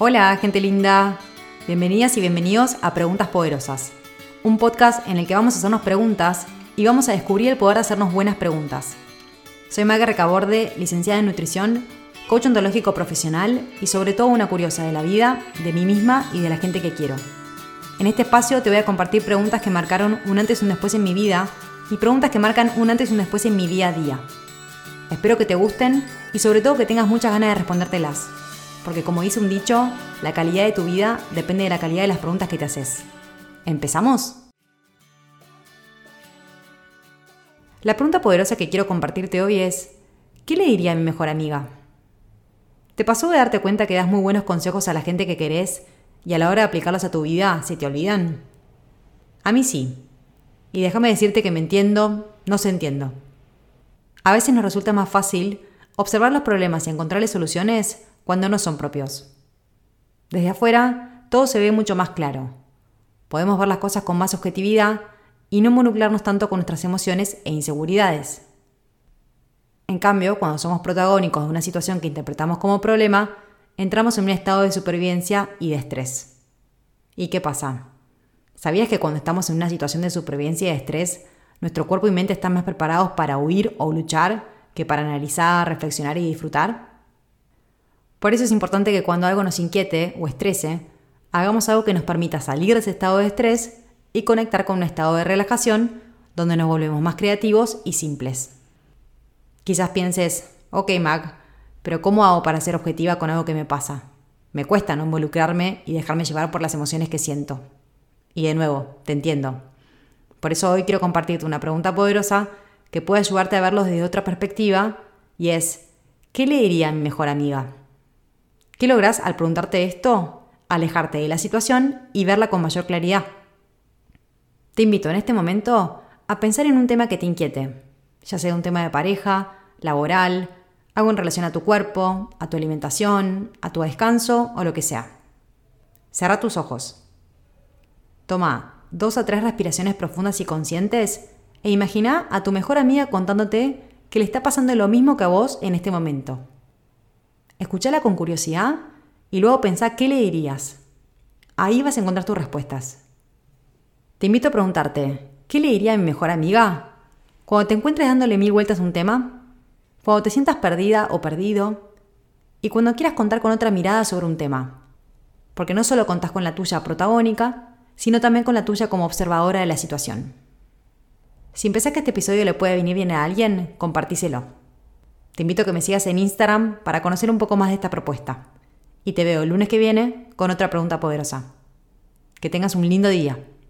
Hola, gente linda. Bienvenidas y bienvenidos a Preguntas Poderosas, un podcast en el que vamos a hacernos preguntas y vamos a descubrir el poder de hacernos buenas preguntas. Soy Maga Recaborde, licenciada en nutrición, coach ontológico profesional y sobre todo una curiosa de la vida, de mí misma y de la gente que quiero. En este espacio te voy a compartir preguntas que marcaron un antes y un después en mi vida y preguntas que marcan un antes y un después en mi día a día. Espero que te gusten y sobre todo que tengas muchas ganas de respondértelas, porque como dice un dicho, la calidad de tu vida depende de la calidad de las preguntas que te haces. ¿Empezamos? La pregunta poderosa que quiero compartirte hoy es, ¿qué le diría a mi mejor amiga? ¿Te pasó de darte cuenta que das muy buenos consejos a la gente que querés y a la hora de aplicarlos a tu vida se te olvidan? A mí sí. Y déjame decirte que me entiendo, no se entiendo. A veces nos resulta más fácil observar los problemas y encontrarles soluciones cuando no son propios. Desde afuera, todo se ve mucho más claro. Podemos ver las cosas con más objetividad y no involucrarnos tanto con nuestras emociones e inseguridades. En cambio, cuando somos protagónicos de una situación que interpretamos como problema, entramos en un estado de supervivencia y de estrés. ¿Y qué pasa? ¿Sabías que cuando estamos en una situación de supervivencia y de estrés, nuestro cuerpo y mente están más preparados para huir o luchar que para analizar, reflexionar y disfrutar? Por eso es importante que cuando algo nos inquiete o estrese, hagamos algo que nos permita salir de ese estado de estrés y conectar con un estado de relajación donde nos volvemos más creativos y simples. Quizás pienses, ok Mac, pero ¿cómo hago para ser objetiva con algo que me pasa? Me cuesta no involucrarme y dejarme llevar por las emociones que siento. Y de nuevo, te entiendo. Por eso hoy quiero compartirte una pregunta poderosa que puede ayudarte a verlo desde otra perspectiva y es, ¿qué le diría a mi mejor amiga? ¿Qué logras al preguntarte esto? Alejarte de la situación y verla con mayor claridad. Te invito en este momento a pensar en un tema que te inquiete, ya sea un tema de pareja, laboral, algo en relación a tu cuerpo, a tu alimentación, a tu descanso o lo que sea. Cierra tus ojos. Toma dos a tres respiraciones profundas y conscientes e imagina a tu mejor amiga contándote que le está pasando lo mismo que a vos en este momento. Escúchala con curiosidad y luego pensá qué le dirías. Ahí vas a encontrar tus respuestas. Te invito a preguntarte, ¿qué le diría a mi mejor amiga? Cuando te encuentres dándole mil vueltas a un tema, cuando te sientas perdida o perdido, y cuando quieras contar con otra mirada sobre un tema. Porque no solo contás con la tuya protagónica, sino también con la tuya como observadora de la situación. Si pensás que este episodio le puede venir bien a alguien, compartíselo. Te invito a que me sigas en Instagram para conocer un poco más de esta propuesta. Y te veo el lunes que viene con otra pregunta poderosa. Que tengas un lindo día.